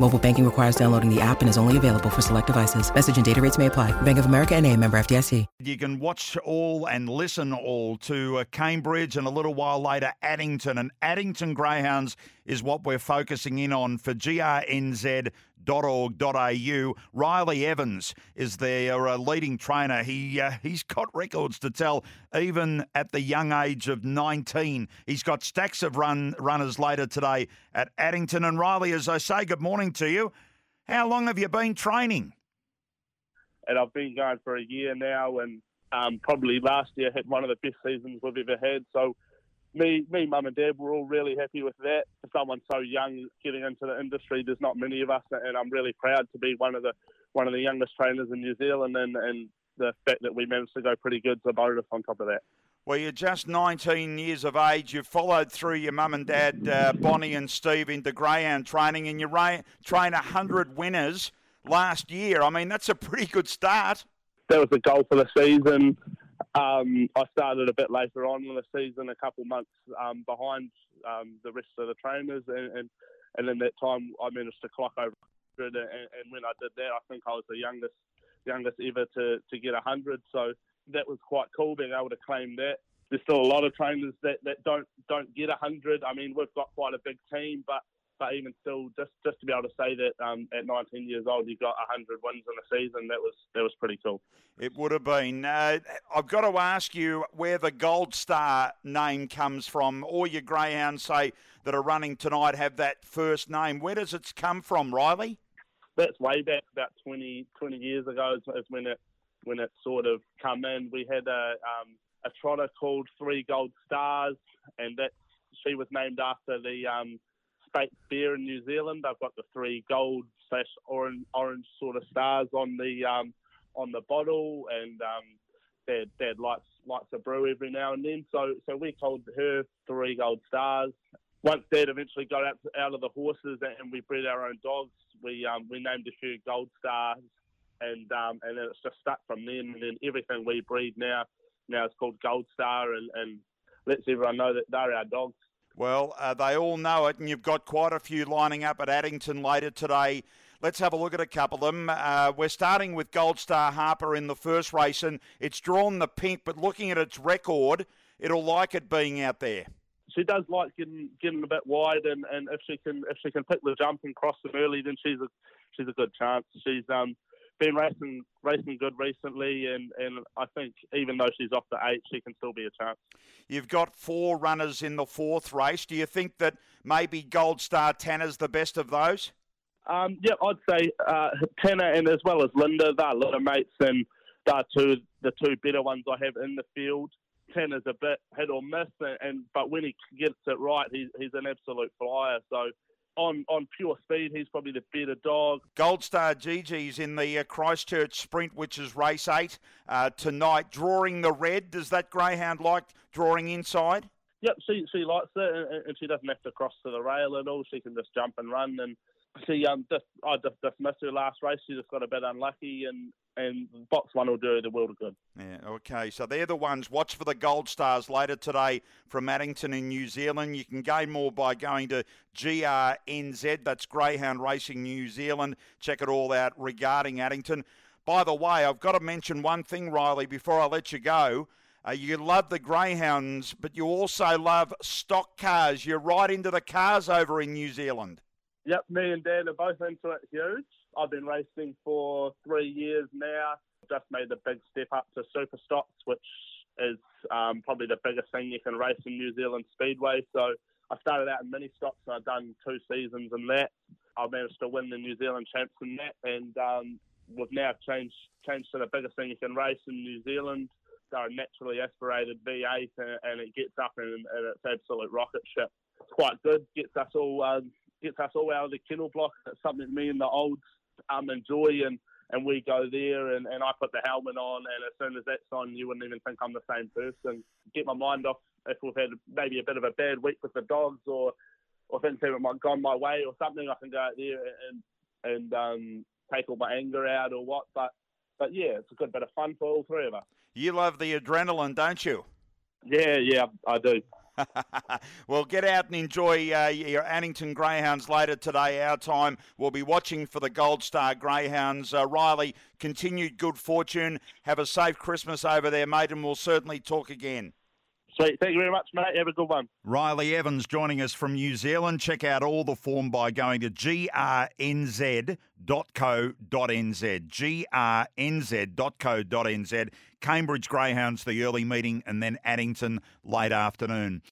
Mobile banking requires downloading the app and is only available for select devices. Message and data rates may apply. Bank of America and a member FDIC. You can watch all and listen all to uh, Cambridge and a little while later Addington. And Addington Greyhounds is what we're focusing in on for GRNZ au. Riley Evans is their uh, leading trainer. He uh, he's got records to tell, even at the young age of 19. He's got stacks of run runners later today at Addington. And Riley, as I say, good morning to you. How long have you been training? And I've been going for a year now, and um, probably last year had one of the best seasons we've ever had. So me, me, mum and dad were all really happy with that. For someone so young getting into the industry, there's not many of us, and I'm really proud to be one of the one of the youngest trainers in New Zealand, and, and the fact that we managed to go pretty good a bonus on top of that. Well, you're just 19 years of age. You've followed through your mum and dad, uh, Bonnie and Steve, into greyhound training, and you ra- train 100 winners last year. I mean, that's a pretty good start. That was the goal for the season. Um, I started a bit later on in the season, a couple months um, behind um, the rest of the trainers, and, and, and in that time I managed to clock over 100. And, and when I did that, I think I was the youngest youngest ever to, to get 100. So that was quite cool being able to claim that. There's still a lot of trainers that, that don't don't get 100. I mean, we've got quite a big team, but but even still, just just to be able to say that um, at 19 years old you've got 100 wins in a season, that was that was pretty cool. It would have been. Uh, I've got to ask you where the Gold Star name comes from. All your greyhounds say that are running tonight have that first name. Where does it come from, Riley? That's way back about 20, 20 years ago. Is when it when it sort of come in. We had a um, a trotter called Three Gold Stars, and that she was named after the um, state fair in New Zealand. I've got the three gold slash orange, orange sort of stars on the um, on the bottle, and um, Dad, Dad likes likes a brew every now and then. So so we called her three gold stars. Once Dad eventually got out out of the horses and we bred our own dogs, we um, we named a few gold stars, and um, and then it's just stuck from then. And then everything we breed now now it's called Gold Star, and, and lets everyone know that they're our dogs. Well, uh, they all know it, and you've got quite a few lining up at Addington later today. Let's have a look at a couple of them. Uh, we're starting with Gold Star Harper in the first race, and it's drawn the pink, but looking at its record, it'll like it being out there. She does like getting getting a bit wide, and, and if she can if she can pick the jump and cross them early, then she's a she's a good chance. She's um been racing racing good recently, and, and I think even though she's off the eight, she can still be a chance. You've got four runners in the fourth race. Do you think that maybe Gold Star Tanner's the best of those? Um, yeah, I'd say uh, Tanner and as well as Linda, they're little mates, and they're two the two better ones I have in the field. Tanner's a bit hit or miss, and, and but when he gets it right, he's he's an absolute flyer. So on on pure speed, he's probably the better dog. Gold Star Gigi's in the uh, Christchurch Sprint, which is race eight uh, tonight, drawing the red. Does that greyhound like drawing inside? Yep, she she likes it, and she doesn't have to cross to the rail at all. She can just jump and run, and she um just I just dismissed her last race. She just got a bit unlucky, and and box one will do the world of good. Yeah, okay. So they're the ones. Watch for the Gold Stars later today from Addington in New Zealand. You can gain more by going to GRNZ. That's Greyhound Racing New Zealand. Check it all out regarding Addington. By the way, I've got to mention one thing, Riley, before I let you go. Uh, you love the greyhounds, but you also love stock cars. You're right into the cars over in New Zealand. Yep, me and Dan are both into it huge. I've been racing for three years now. Just made the big step up to super stocks, which is um, probably the biggest thing you can race in New Zealand Speedway. So I started out in mini stocks and I've done two seasons in that. I managed to win the New Zealand champs in that, and um, we've now changed changed to the biggest thing you can race in New Zealand. They're a naturally aspirated V8, and, and it gets up and, and, it's absolute rocket ship. It's quite good. Gets us all um, gets us all out of the kennel block. It's something me and the olds um, enjoy, and and we go there and, and I put the helmet on and as soon as that's on you wouldn't even think I'm the same person. Get my mind off if we've had maybe a bit of a bad week with the dogs or or things haven't gone my way or something, I can go out there and and um, take all my anger out or what. But but yeah, it's a good bit of fun for all three of us. You love the adrenaline, don't you? Yeah, yeah, I do. Well, get out and enjoy uh, your Addington Greyhounds later today, our time. We'll be watching for the Gold Star Greyhounds. Uh, Riley, continued good fortune. Have a safe Christmas over there, mate, and we'll certainly talk again. Sweet. Thank you very much, mate. Have a good one. Riley Evans joining us from New Zealand. Check out all the form by going to grnz.co.nz. grnz.co.nz. Cambridge Greyhounds, the early meeting, and then Addington late afternoon.